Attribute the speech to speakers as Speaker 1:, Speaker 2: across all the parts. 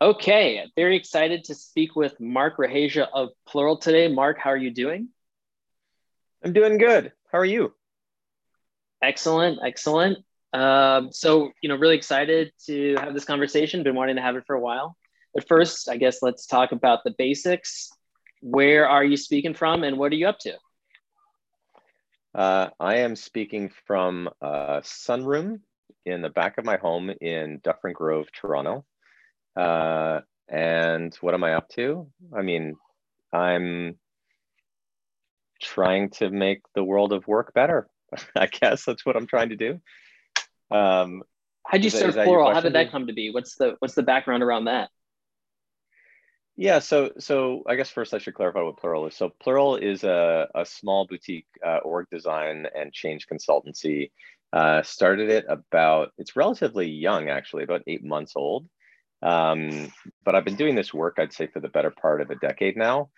Speaker 1: Okay, very excited to speak with Mark Raheja of Plural today. Mark, how are you doing?
Speaker 2: I'm doing good. How are you?
Speaker 1: Excellent, excellent. Um, so, you know, really excited to have this conversation. Been wanting to have it for a while. But first, I guess let's talk about the basics. Where are you speaking from and what are you up to?
Speaker 2: Uh, I am speaking from a sunroom in the back of my home in Dufferin Grove, Toronto. Uh, and what am I up to? I mean, I'm trying to make the world of work better. I guess that's what I'm trying to do.
Speaker 1: Um, How'd you start Plural? How did that come to be? What's the what's the background around that?
Speaker 2: Yeah, so so I guess first I should clarify what Plural is. So Plural is a, a small boutique uh, org design and change consultancy. Uh, started it about it's relatively young actually, about eight months old. Um, but I've been doing this work, I'd say, for the better part of a decade now.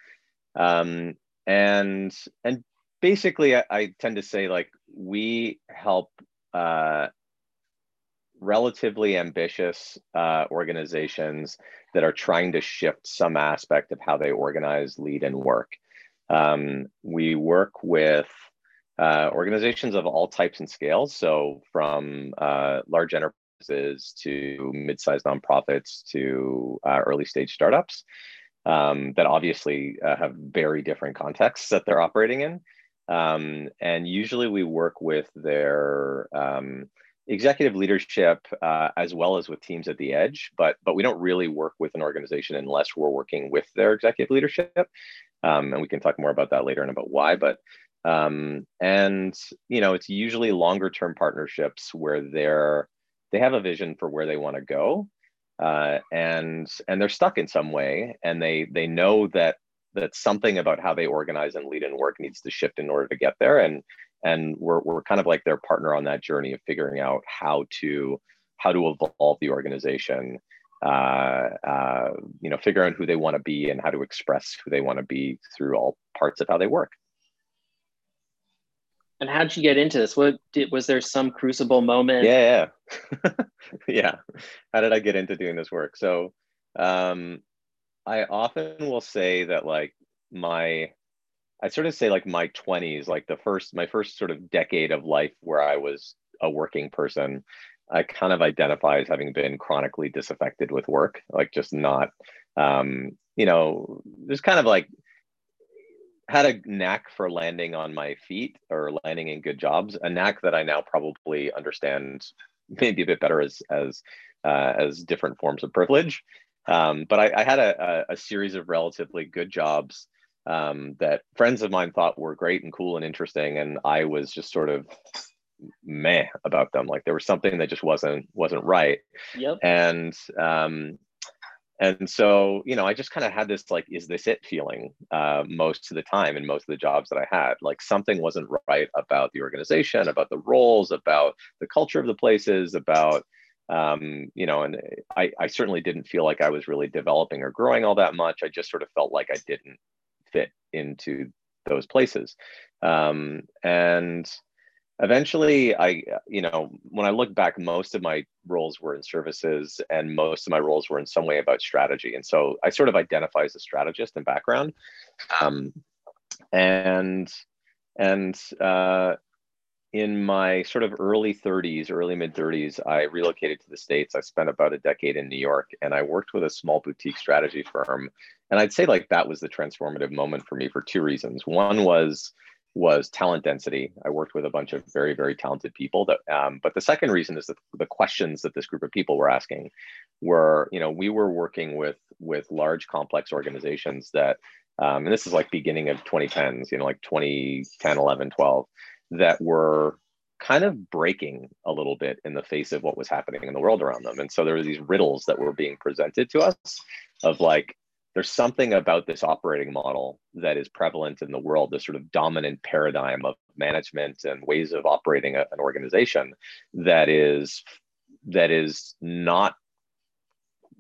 Speaker 2: Um, and and basically, I, I, tend to say like we help uh, relatively ambitious uh, organizations that are trying to shift some aspect of how they organize, lead, and work. Um, we work with uh, organizations of all types and scales. So, from uh, large enterprises to mid-sized nonprofits to uh, early stage startups um, that obviously uh, have very different contexts that they're operating in. Um, and usually we work with their um, executive leadership uh, as well as with teams at the edge, but but we don't really work with an organization unless we're working with their executive leadership. Um, and we can talk more about that later and about why. But um, and you know, it's usually longer term partnerships where they're they have a vision for where they want to go uh, and and they're stuck in some way and they they know that that something about how they organize and lead and work needs to shift in order to get there and and we're, we're kind of like their partner on that journey of figuring out how to how to evolve the organization uh, uh, you know figure out who they want to be and how to express who they want to be through all parts of how they work
Speaker 1: and how did you get into this? What did, was there some crucible moment?
Speaker 2: Yeah, yeah, yeah. How did I get into doing this work? So, um, I often will say that like my, I sort of say like my twenties, like the first, my first sort of decade of life where I was a working person, I kind of identify as having been chronically disaffected with work, like just not, um, you know, just kind of like had a knack for landing on my feet or landing in good jobs, a knack that I now probably understand maybe a bit better as as uh, as different forms of privilege. Um, but I, I had a, a, a, series of relatively good jobs um, that friends of mine thought were great and cool and interesting, and I was just sort of meh about them. Like there was something that just wasn't wasn't right.
Speaker 1: Yep.
Speaker 2: And um, and so you know i just kind of had this like is this it feeling uh, most of the time in most of the jobs that i had. Like something wasn't right about the organization about the roles about the culture of the places about um, you know and I, I certainly didn't feel like i was really developing or growing all that much. I just sort of felt like i didn't fit into those places. Um, and eventually i you know when i look back most of my roles were in services and most of my roles were in some way about strategy. And so i sort of identify as a strategist in background. Um, and and uh, in my sort of early 30s early mid 30s i relocated to the states. I spent about a decade in new york and i worked with a small boutique strategy firm. And i'd say like that was the transformative moment for me for two reasons. One was was talent density. I worked with a bunch of very, very talented people. That, um, but the second reason is that the questions that this group of people were asking were, you know, we were working with with large, complex organizations that, um, and this is like beginning of 2010s, you know, like 2010, 11, 12, that were kind of breaking a little bit in the face of what was happening in the world around them. And so there were these riddles that were being presented to us of like, there's something about this operating model that is prevalent in the world, this sort of dominant paradigm of management and ways of operating a, an organization that is that is not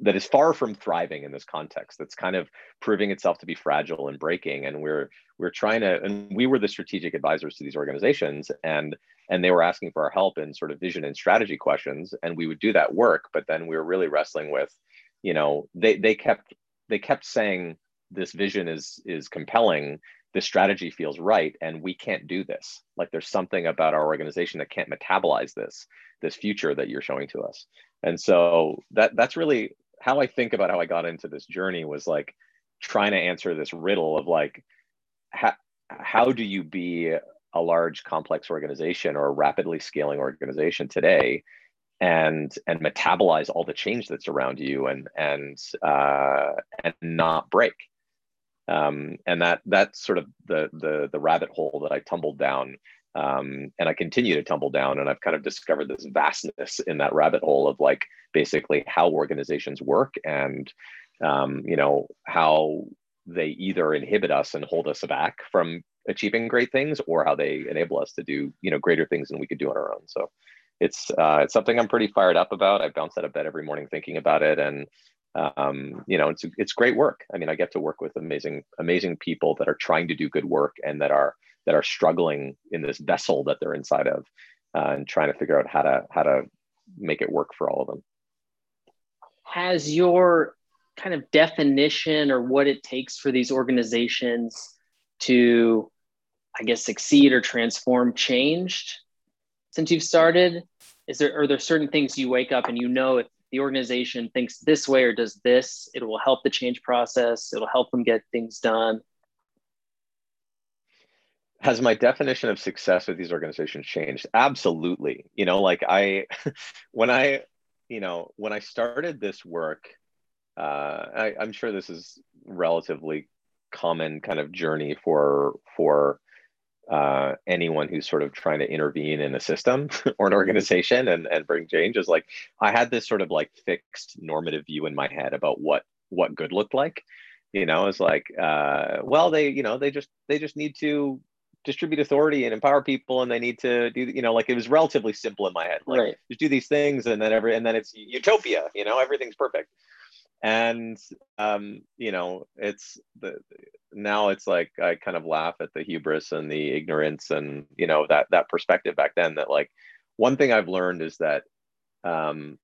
Speaker 2: that is far from thriving in this context that's kind of proving itself to be fragile and breaking. And we're we're trying to and we were the strategic advisors to these organizations and and they were asking for our help in sort of vision and strategy questions and we would do that work but then we were really wrestling with you know they they kept they kept saying this vision is is compelling. This strategy feels right and we can't do this. Like there's something about our organization that can't metabolize this this future that you're showing to us. And so that that's really how i think about how i got into this journey was like trying to answer this riddle of like how, how do you be a large complex organization or a rapidly scaling organization today and and metabolize all the change that's around you and and uh, and not break. Um, and that that's sort of the the the rabbit hole that I tumbled down um, and I continue to tumble down and I've kind of discovered this vastness in that rabbit hole of like basically how organizations work and um, you know how they either inhibit us and hold us back from achieving great things or how they enable us to do you know greater things than we could do on our own. So it's uh, it's something i'm pretty fired up about. I bounce out of bed every morning thinking about it and um, you know it's it's great work. I mean i get to work with amazing amazing people that are trying to do good work and that are that are struggling in this vessel that they're inside of uh, and trying to figure out how to how to make it work for all of them.
Speaker 1: Has your kind of definition or what it takes for these organizations to i guess succeed or transform changed since you've started is there are there certain things you wake up and you know if the organization thinks this way or does this it will help the change process it'll help them get things done?
Speaker 2: Has my definition of success with these organizations changed? Absolutely. You know like i when i you know when i started this work uh, I, i'm sure this is relatively common kind of journey for for uh, anyone who's sort of trying to intervene in a system or an organization and, and bring change is like i had this sort of like fixed normative view in my head about what what good looked like you know? It's like uh, well they you know they just they just need to distribute authority and empower people and they need to do you know like it was relatively simple in my head like right. just do these things and then every and then it's utopia you know? Everything's perfect and um, you know it's the now it's like i kind of laugh at the hubris and the ignorance and you know that that perspective back then that like one thing i've learned is that um,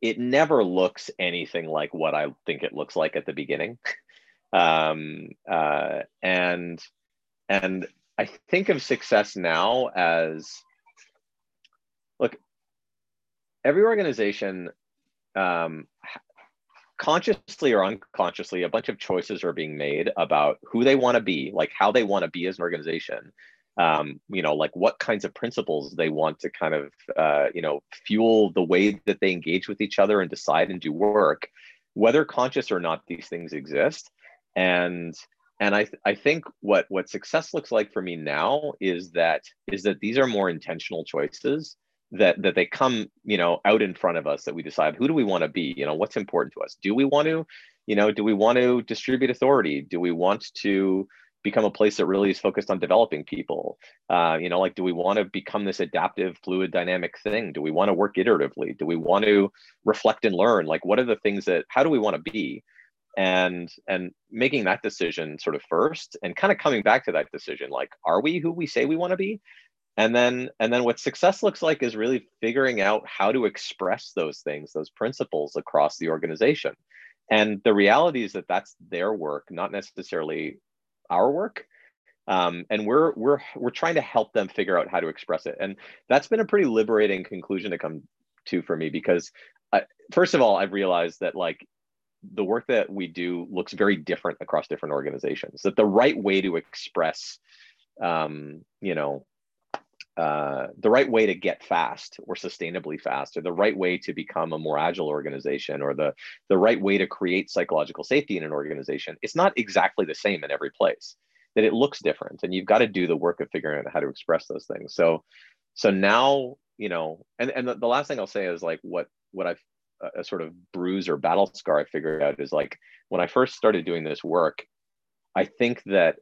Speaker 2: it never looks anything like what i think it looks like at the beginning. Um, uh, and and i think of success now as look every organization um, consciously or unconsciously, a bunch of choices are being made about who they want to be, like how they want to be as an organization. Um, you know, like what kinds of principles they want to kind of, uh, you know, fuel the way that they engage with each other and decide and do work, whether conscious or not, these things exist. And and I, th- I think what what success looks like for me now is that is that these are more intentional choices that that they come you know out in front of us that we decide who do we want to be you know what's important to us? Do we want to you know do we want to distribute authority? Do we want to become a place that really is focused on developing people? Uh, you know like do we want to become this adaptive fluid dynamic thing? Do we want to work iteratively? Do we want to reflect and learn? Like what are the things that how do we want to be? And and making that decision sort of first and kind of coming back to that decision like are we who we say we want to be and then and then what success looks like is really figuring out how to express those things those principles across the organization. And the reality is that that's their work not necessarily our work. Um, and we're we're we're trying to help them figure out how to express it. And that's been a pretty liberating conclusion to come to for me because I, first of all i've realized that like the work that we do looks very different across different organizations that the right way to express um, you know uh, the right way to get fast or sustainably fast or the right way to become a more agile organization or the, the right way to create psychological safety in an organization it's not exactly the same in every place that it looks different and you've got to do the work of figuring out how to express those things. So so now you know and, and the, the last thing i'll say is like what what i've a sort of bruise or battle scar i figured out is like when i first started doing this work i think that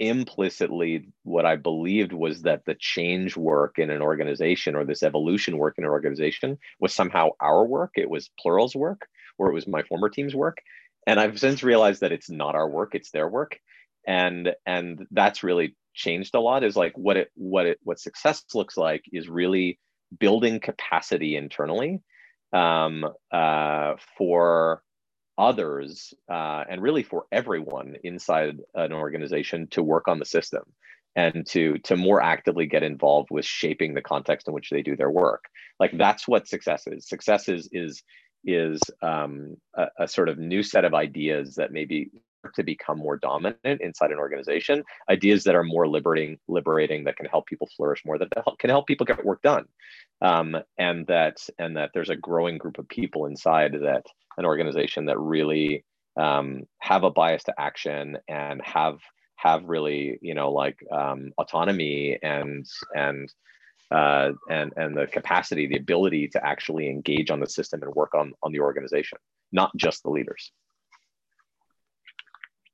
Speaker 2: implicitly what I believed was that the change work in an organization or this evolution work in an organization was somehow our work. It was Plural's work, or it was my former team's work. And I've since realized that it's not our work, it's their work. And and that's really changed a lot is like what it what it what success looks like is really building capacity internally um, uh, for others uh, and really for everyone inside an organization to work on the system and to to more actively get involved with shaping the context in which they do their work. Like that's what success is. Success is is is um, a, a, sort of new set of ideas that maybe to become more dominant inside an organization ideas that are more liberating liberating that can help people flourish more that can help people get work done um, and that and that there's a growing group of people inside that an organization that really um, have a bias to action and have have really you know like um, autonomy and and uh, and and the capacity, the ability to actually engage on the system and work on on the organization, not just the leaders.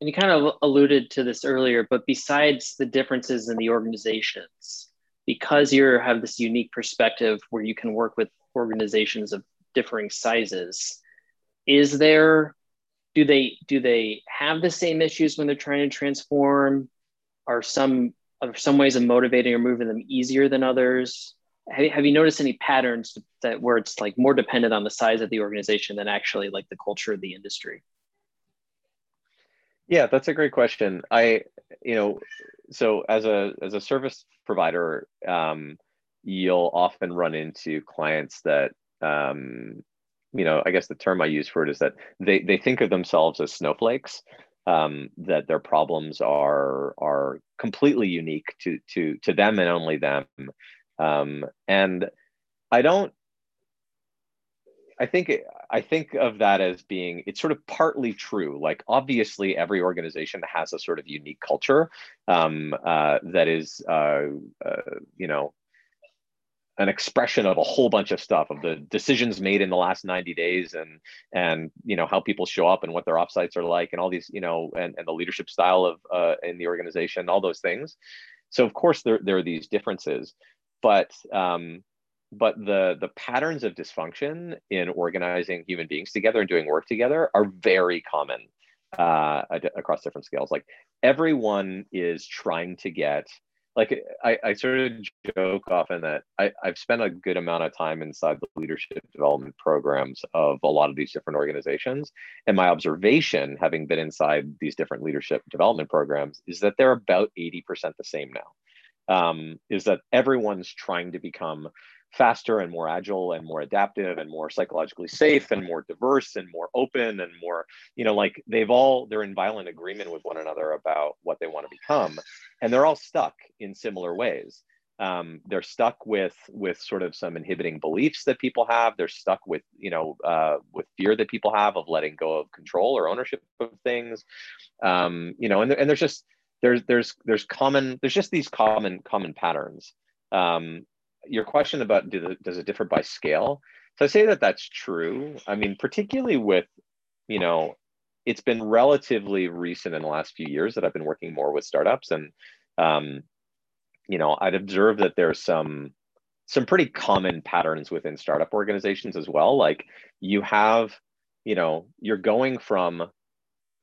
Speaker 1: And you kind of alluded to this earlier, but besides the differences in the organizations, because you have this unique perspective where you can work with organizations of differing sizes, is there do they do they have the same issues when they're trying to transform? Are some are some ways of motivating or moving them easier than others? Have, have you noticed any patterns that where it's like more dependent on the size of the organization than actually like the culture of the industry?
Speaker 2: Yeah, that's a great question. I, you know, so as a as a service provider, um, you'll often run into clients that, um, you know, I guess the term I use for it is that they they think of themselves as snowflakes, um, that their problems are are completely unique to to to them and only them. Um, and I don't. I think I think of that as being it's sort of partly true. Like obviously, every organization has a sort of unique culture um, uh, that is, uh, uh, you know, an expression of a whole bunch of stuff of the decisions made in the last 90 days and and you know how people show up and what their offsites are like and all these you know and, and the leadership style of uh, in the organization all those things so of course there, there are these differences but um, but the the patterns of dysfunction in organizing human beings together and doing work together are very common uh, across different scales like everyone is trying to get like I, I sort of joke often that I, I've spent a good amount of time inside the leadership development programs of a lot of these different organizations. And my observation, having been inside these different leadership development programs, is that they're about 80% the same now. Um, is that everyone's trying to become faster and more agile and more adaptive and more psychologically safe and more diverse and more open and more you know like they've all they're in violent agreement with one another about what they want to become and they're all stuck in similar ways. Um, they're stuck with with sort of some inhibiting beliefs that people have. They're stuck with you know uh, with fear that people have of letting go of control or ownership of things. Um, you know and, and there's just there's there's there's common there's just these common common patterns. Um, your question about do the, does it differ by scale? So I say that that's true. I mean, particularly with, you know, it's been relatively recent in the last few years that I've been working more with startups, and um, you know, I'd observed that there's some some pretty common patterns within startup organizations as well. Like you have, you know, you're going from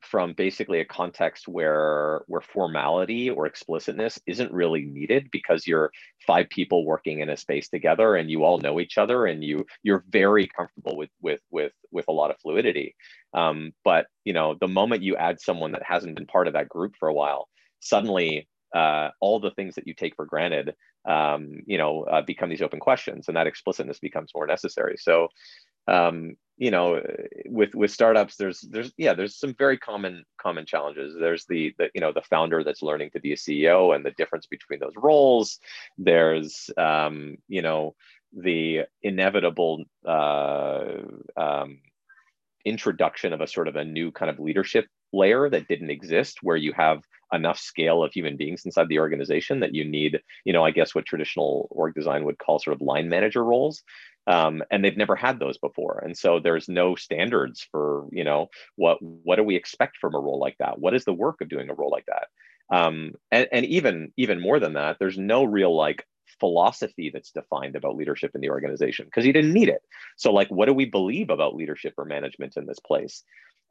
Speaker 2: from basically a context where where formality or explicitness isn't really needed because you're five people working in a space together and you all know each other and you you're very comfortable with with with with a lot of fluidity. Um, but you know the moment you add someone that hasn't been part of that group for a while suddenly uh, all the things that you take for granted um, you know uh, become these open questions and that explicitness becomes more necessary. So um, you know with with startups there's there's yeah there's some very common common challenges. There's the the you know the founder that's learning to be a ceo and the difference between those roles. There's um, you know the inevitable uh, um, introduction of a sort of a new kind of leadership layer that didn't exist where you have enough scale of human beings inside the organization that you need you know i guess what traditional org design would call sort of line manager roles um, and they've never had those before and so there's no standards for you know what what do we expect from a role like that what is the work of doing a role like that um, and, and even even more than that there's no real like philosophy that's defined about leadership in the organization because he didn't need it. So like, what do we believe about leadership or management in this place?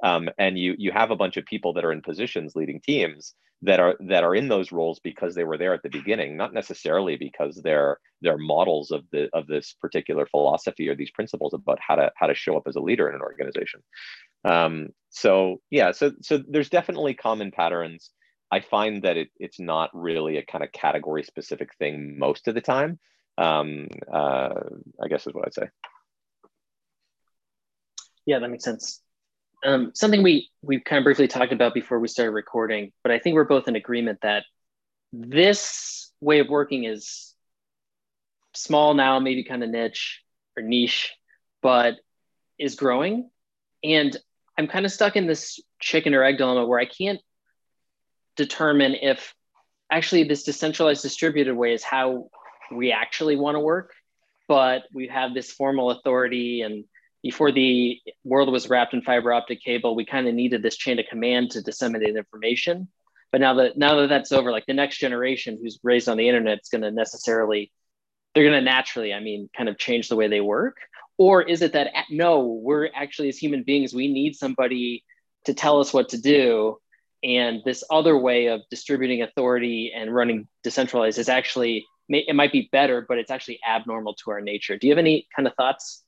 Speaker 2: Um, and you you have a bunch of people that are in positions leading teams that are that are in those roles because they were there at the beginning, not necessarily because they're they're models of the of this particular philosophy or these principles about how to how to show up as a leader in an organization. Um, so yeah, so so there's definitely common patterns. I find that it, it's not really a kind of category specific thing most of the time. Um, uh, I guess is what I'd say.
Speaker 1: Yeah, that makes sense. Um, something we we kind of briefly talked about before we started recording, but I think we're both in agreement that this way of working is small now, maybe kind of niche or niche, but is growing. And I'm kind of stuck in this chicken or egg dilemma where I can't determine if actually this decentralized distributed way is how we actually want to work, but we have this formal authority and before the world was wrapped in fiber optic cable, we kind of needed this chain of command to disseminate information. But now that now that that's over, like the next generation who's raised on the internet is going to necessarily, they're going to naturally, I mean, kind of change the way they work. Or is it that no, we're actually as human beings, we need somebody to tell us what to do, and this other way of distributing authority and running decentralized is actually it might be better, but it's actually abnormal to our nature. Do you have any kind of thoughts?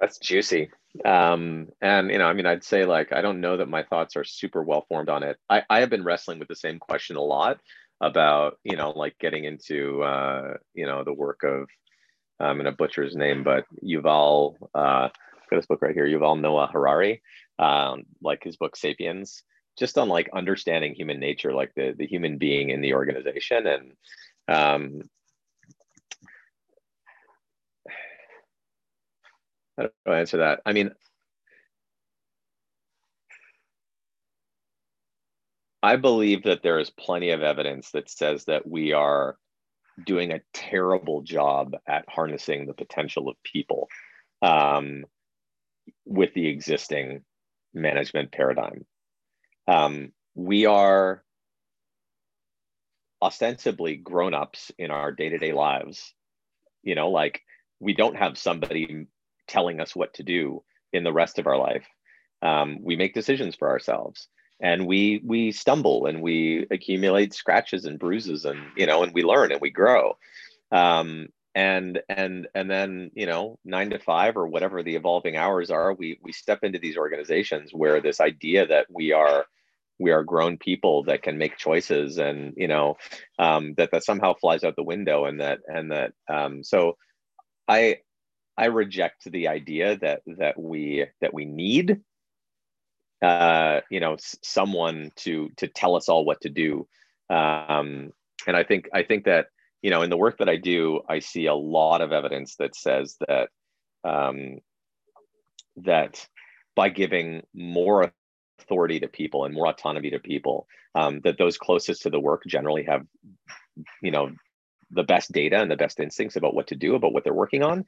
Speaker 2: That's juicy. Um, and you know, I mean, I'd say like I don't know that my thoughts are super well formed on it. I, I have been wrestling with the same question a lot about, you know, like getting into uh, you know, the work of I'm gonna butcher his name, but Yuval uh got this book right here, Yuval Noah Harari, um, like his book Sapiens, just on like understanding human nature, like the the human being in the organization and um How do I answer that? I mean, I believe that there is plenty of evidence that says that we are doing a terrible job at harnessing the potential of people um, with the existing management paradigm. Um, we are ostensibly grown-ups in our day-to-day lives you know like we don't have somebody telling us what to do in the rest of our life. Um, we make decisions for ourselves and we we stumble and we accumulate scratches and bruises and you know and we learn and we grow um, and and and then you know nine to five or whatever the evolving hours are we we step into these organizations where this idea that we are we are grown people that can make choices and you know um, that that somehow flies out the window and that and that um, so i I reject the idea that that we that we need uh, you know someone to to tell us all what to do. Um, and I think I think that you know in the work that I do, I see a lot of evidence that says that um, that by giving more authority to people and more autonomy to people, um, that those closest to the work generally have you know the best data and the best instincts about what to do about what they're working on.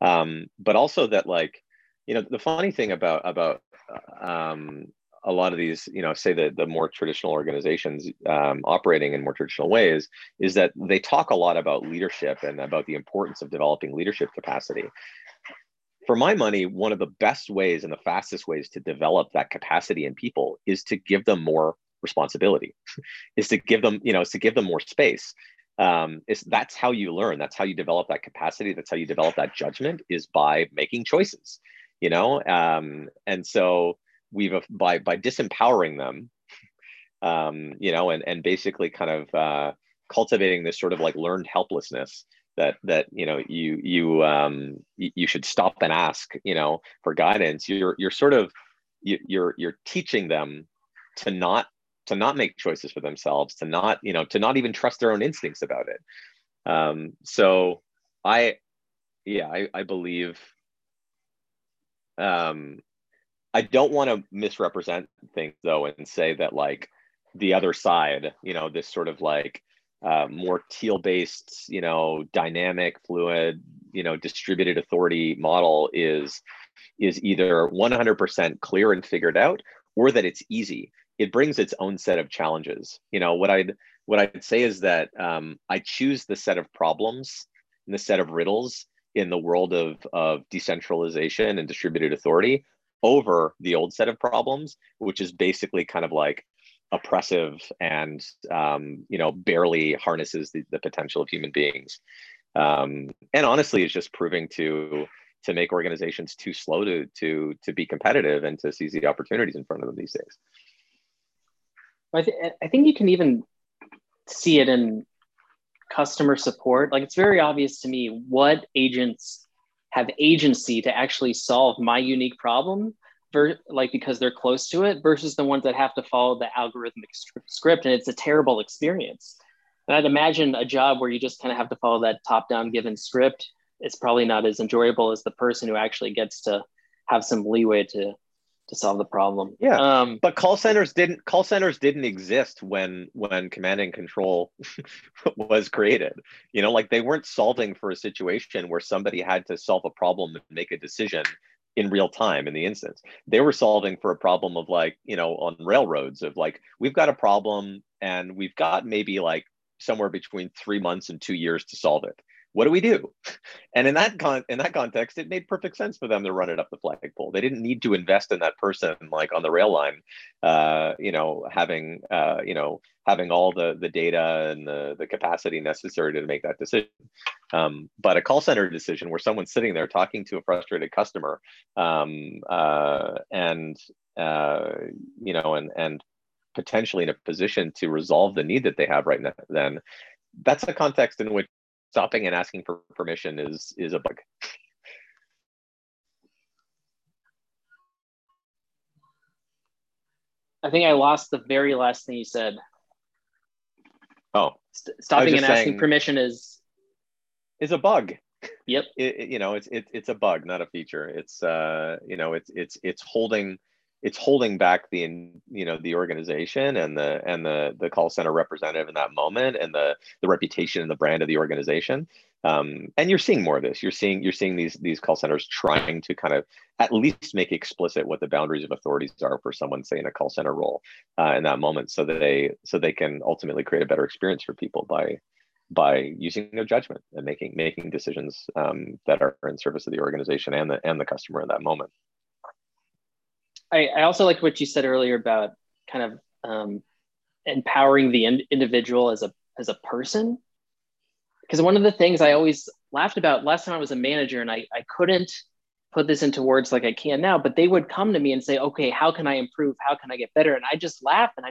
Speaker 2: Um, but also that like you know the funny thing about about um, a lot of these you know say the the more traditional organizations um, operating in more traditional ways is that they talk a lot about leadership and about the importance of developing leadership capacity. For my money one of the best ways and the fastest ways to develop that capacity in people is to give them more responsibility is to give them you know is to give them more space um, is that's how you learn. That's how you develop that capacity. That's how you develop that judgment is by making choices you know? Um, and so we've by by disempowering them um, you know and and basically kind of uh, cultivating this sort of like learned helplessness that that you know you you um you should stop and ask you know for guidance. You're you're sort of you're you're teaching them to not to not make choices for themselves to not you know to not even trust their own instincts about it. Um, so i yeah i, I believe um, i don't want to misrepresent things though and say that like the other side you know this sort of like uh, more teal based you know dynamic fluid you know distributed authority model is is either 100% clear and figured out or that it's easy it brings its own set of challenges. You know, what I'd what I'd say is that um, I choose the set of problems and the set of riddles in the world of of decentralization and distributed authority over the old set of problems, which is basically kind of like oppressive and um, you know barely harnesses the, the potential of human beings. Um, and honestly, it's just proving to to make organizations too slow to to to be competitive and to seize the opportunities in front of them these days.
Speaker 1: I, th- I think you can even see it in customer support. Like it's very obvious to me what agents have agency to actually solve my unique problem, ver- like because they're close to it, versus the ones that have to follow the algorithmic script, and it's a terrible experience. And I'd imagine a job where you just kind of have to follow that top-down given script. It's probably not as enjoyable as the person who actually gets to have some leeway to to solve the problem.
Speaker 2: Yeah. Um, but call centers didn't call centers didn't exist when when command and control was created. You know, like they weren't solving for a situation where somebody had to solve a problem and make a decision in real time in the instance. They were solving for a problem of like, you know, on railroads of like, we've got a problem and we've got maybe like somewhere between three months and two years to solve it what do we do? And in that con- in that context, it made perfect sense for them to run it up the flagpole. They didn't need to invest in that person like on the rail line, uh, you know, having uh, you know having all the the data and the the capacity necessary to make that decision. Um, but a call center decision where someone's sitting there talking to a frustrated customer, um, uh, and uh, you know, and and potentially in a position to resolve the need that they have right now, then that's a context in which stopping and asking for permission is is a bug.
Speaker 1: I think I lost the very last thing you said.
Speaker 2: Oh,
Speaker 1: St- stopping and asking permission is
Speaker 2: is a bug.
Speaker 1: Yep.
Speaker 2: It, it, you know, it's it, it's a bug, not a feature. It's uh, you know, it's it's it's holding it's holding back the you know the organization and the and the the call center representative in that moment and the the reputation and the brand of the organization. Um, and you're seeing more of this. You're seeing you're seeing these these call centers trying to kind of at least make explicit what the boundaries of authorities are for someone say in a call center role uh, in that moment so that they so they can ultimately create a better experience for people by by using their judgment and making making decisions um, that are in service of the organization and the and the customer in that moment
Speaker 1: I, I also like what you said earlier about kind of um, empowering the in- individual as a as a person. Because one of the things I always laughed about last time I was a manager, and I, I couldn't put this into words like I can now, but they would come to me and say, "Okay, how can I improve? How can I get better?" And I just laugh and I,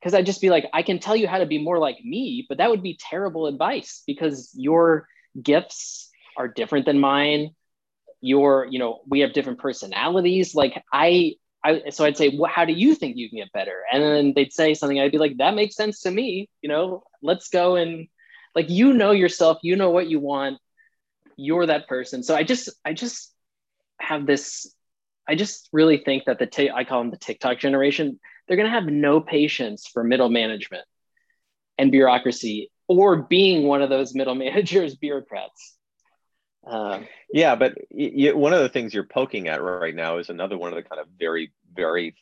Speaker 1: because I'd just be like, "I can tell you how to be more like me," but that would be terrible advice because your gifts are different than mine your you know we have different personalities like i I, so I'd say, well, how do you think you can get better? And then they'd say something. I'd be like, that makes sense to me. You know, let's go and like, you know yourself, you know what you want. You're that person. So I just, I just have this, I just really think that the, t- I call them the TikTok generation, they're going to have no patience for middle management and bureaucracy or being one of those middle managers, bureaucrats.
Speaker 2: Um, yeah, but one of the things you're poking at right now is another one of the kind of very, very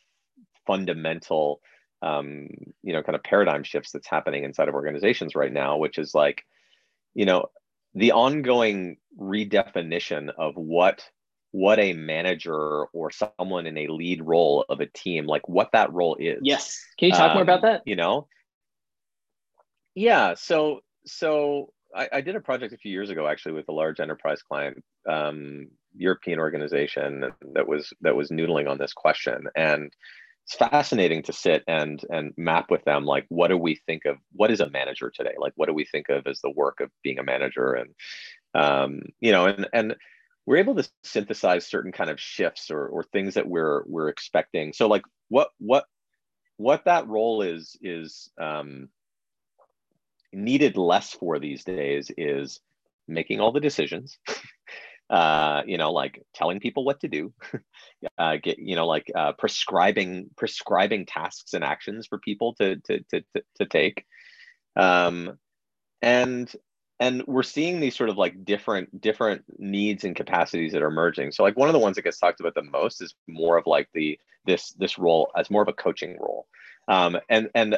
Speaker 2: fundamental, um, you know, kind of paradigm shifts that's happening inside of organizations right now, which is like, you know, the ongoing redefinition of what what a manager or someone in a lead role of a team like what that role is.
Speaker 1: Yes. Can you talk um, more about that?
Speaker 2: you know? Yeah so so I, I, did a project a few years ago actually with a large enterprise client, um, European organization that was that was noodling on this question, and it's fascinating to sit and and map with them like what do we think of what is a manager today? Like what do we think of as the work of being a manager, and um, you know, and and we're able to synthesize certain kind of shifts or or things that we're we're expecting. So like what what what that role is is um, needed less for these days is making all the decisions uh, you know like telling people what to do uh, get you know like uh, prescribing prescribing tasks and actions for people to to to, to, take. Um, and and we're seeing these sort of like different different needs and capacities that are emerging. So like one of the ones that gets talked about the most is more of like the this this role as more of a coaching role. Um, and and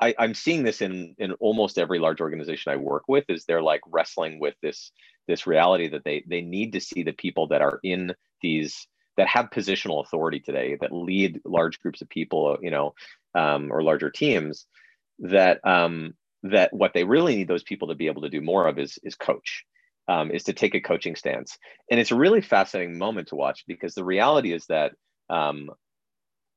Speaker 2: I, I'm seeing this in in almost every large organization I work with is they're like wrestling with this this reality that they they need to see the people that are in these that have positional authority today that lead large groups of people you know um, or larger teams that um, that what they really need those people to be able to do more of is is coach um, is to take a coaching stance. And it's a really fascinating moment to watch because the reality is that um,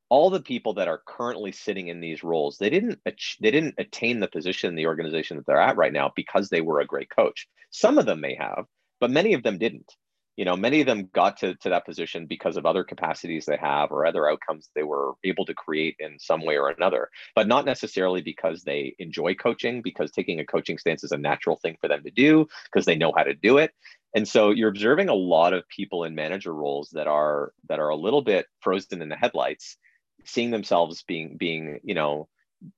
Speaker 2: all the people that are currently sitting in these roles they didn't they didn't attain the position in the organization that they're at right now because they were a great coach. Some of them may have but many of them didn't. You know many of them got to, to that position because of other capacities they have or other outcomes they were able to create in some way or another but not necessarily because they enjoy coaching because taking a coaching stance is a natural thing for them to do because they know how to do it. And so you're observing a lot of people in manager roles that are that are a little bit frozen in the headlights seeing themselves being being you know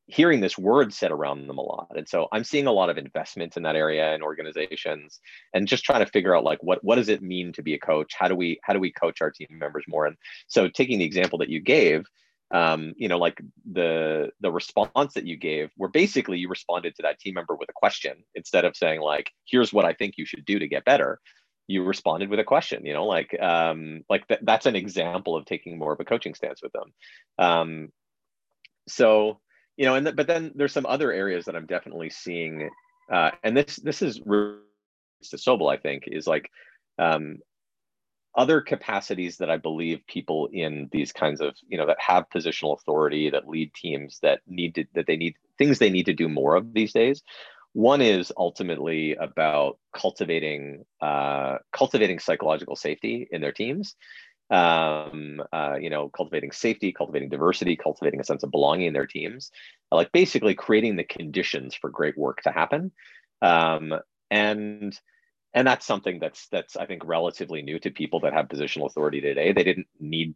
Speaker 2: hearing this word said around them a lot. And so i'm seeing a lot of investment in that area and organizations and just trying to figure out like what what does it mean to be a coach? How do we how do we coach our team members more? And so taking the example that you gave um, you know like the the response that you gave where basically you responded to that team member with a question instead of saying like here's what i think you should do to get better you responded with a question you know like um like th- that's an example of taking more of a coaching stance with them. Um so you know and th- but then there's some other areas that i'm definitely seeing uh and this this is to sobel i think is like um other capacities that i believe people in these kinds of you know that have positional authority that lead teams that need to that they need things they need to do more of these days one is ultimately about cultivating uh, cultivating psychological safety in their teams. Um, uh, you know, cultivating safety, cultivating diversity, cultivating a sense of belonging in their teams, like basically creating the conditions for great work to happen. Um, and and that's something that's that's I think relatively new to people that have positional authority today. They didn't need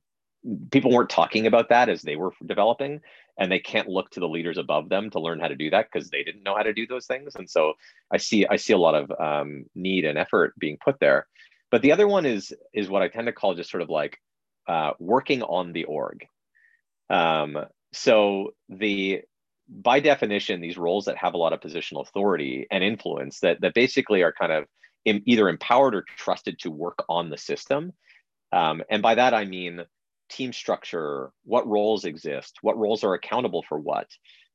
Speaker 2: people weren't talking about that as they were developing and they can't look to the leaders above them to learn how to do that because they didn't know how to do those things. And so i see i see a lot of um, need and effort being put there. But the other one is is what i tend to call just sort of like uh, working on the org. Um, so the by definition these roles that have a lot of positional authority and influence that that basically are kind of either empowered or trusted to work on the system. Um, and by that i mean team structure, what roles exist, what roles are accountable for what,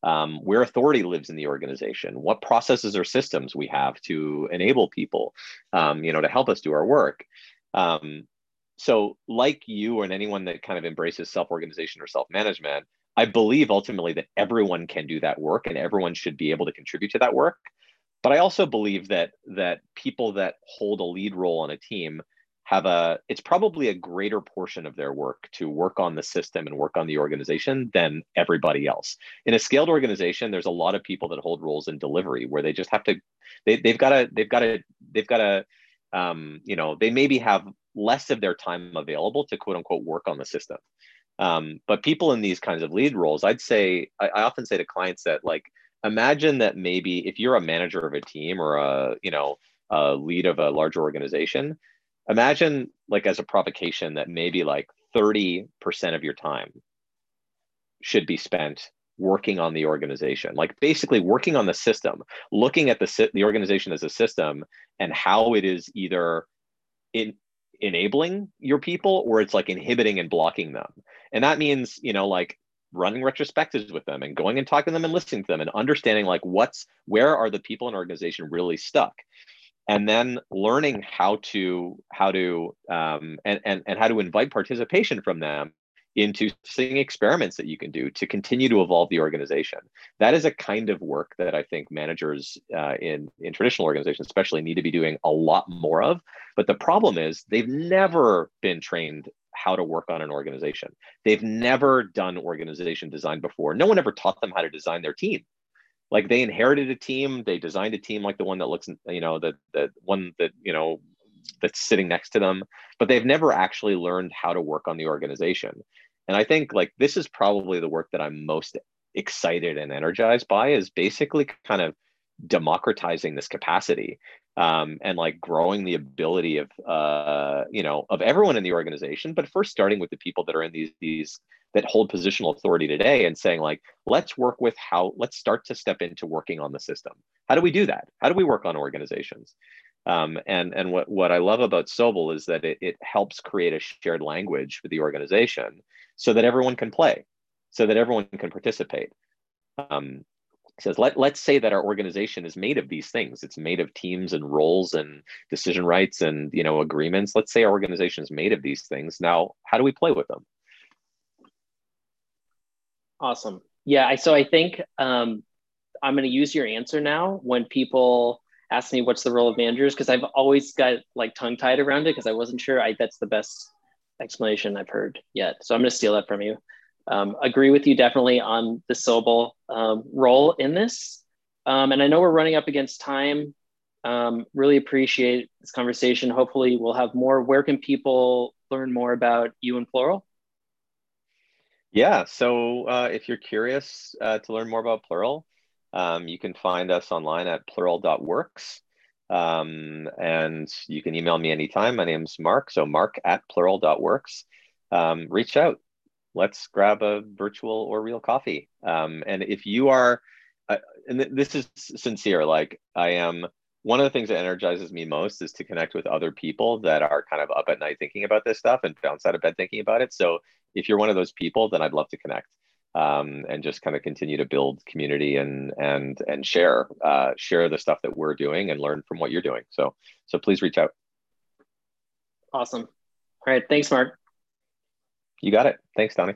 Speaker 2: um, where authority lives in the organization, what processes or systems we have to enable people, um, you know, to help us do our work. Um, so, like you and anyone that kind of embraces self-organization or self-management, I believe ultimately that everyone can do that work and everyone should be able to contribute to that work. But I also believe that that people that hold a lead role on a team have a it's probably a greater portion of their work to work on the system and work on the organization than everybody else. In a scaled organization there's a lot of people that hold roles in delivery where they just have to they, they've got to they've got to they've got to um, you know they maybe have less of their time available to quote unquote work on the system. Um, but people in these kinds of lead roles i'd say I, I often say to clients that like imagine that maybe if you're a manager of a team or a you know a lead of a larger organization imagine like as a provocation that maybe like 30% of your time should be spent working on the organization like basically working on the system looking at the the organization as a system and how it is either in enabling your people or it's like inhibiting and blocking them. And that means you know like running retrospectives with them and going and talking to them and listening to them and understanding like what's where are the people in organization really stuck and then learning how to how to um, and, and and how to invite participation from them into seeing experiments that you can do to continue to evolve the organization. That is a kind of work that I think managers uh, in in traditional organizations, especially, need to be doing a lot more of. But the problem is they've never been trained how to work on an organization. They've never done organization design before. No one ever taught them how to design their team like they inherited a team they designed a team like the one that looks you know the the one that you know that's sitting next to them but they've never actually learned how to work on the organization. And i think like this is probably the work that i'm most excited and energized by is basically kind of democratizing this capacity um, and like growing the ability of uh, you know of everyone in the organization but first starting with the people that are in these these that hold positional authority today and saying like let's work with how let's start to step into working on the system. How do we do that? How do we work on organizations? Um, and and what, what I love about Sobel is that it, it helps create a shared language for the organization so that everyone can play, so that everyone can participate. Um, says let, let's say that our organization is made of these things it's made of teams and roles and decision rights and you know agreements let's say our organization is made of these things now how do we play with them
Speaker 1: awesome yeah I, so i think um, i'm going to use your answer now when people ask me what's the role of managers because I've always got like tongue tied around it because I wasn't sure. I that's the best explanation I've heard yet. So I'm going to steal that from you. Um, agree with you definitely on the Sobel um, role in this. Um, and I know we're running up against time. Um, really appreciate this conversation. Hopefully, we'll have more. Where can people learn more about you and Plural?
Speaker 2: Yeah, so uh, if you're curious uh, to learn more about Plural, um, you can find us online at plural.works. Um, and you can email me anytime. My name's Mark. So mark at plural.works. Um, reach out. Let's grab a virtual or real coffee. Um, and if you are, uh, and th- this is sincere, like I am, one of the things that energizes me most is to connect with other people that are kind of up at night thinking about this stuff and bounce out of bed thinking about it. So if you're one of those people, then I'd love to connect um, and just kind of continue to build community and and and share uh, share the stuff that we're doing and learn from what you're doing. So so please reach out.
Speaker 1: Awesome. All right. Thanks, Mark.
Speaker 2: You got it. Thanks, Donnie.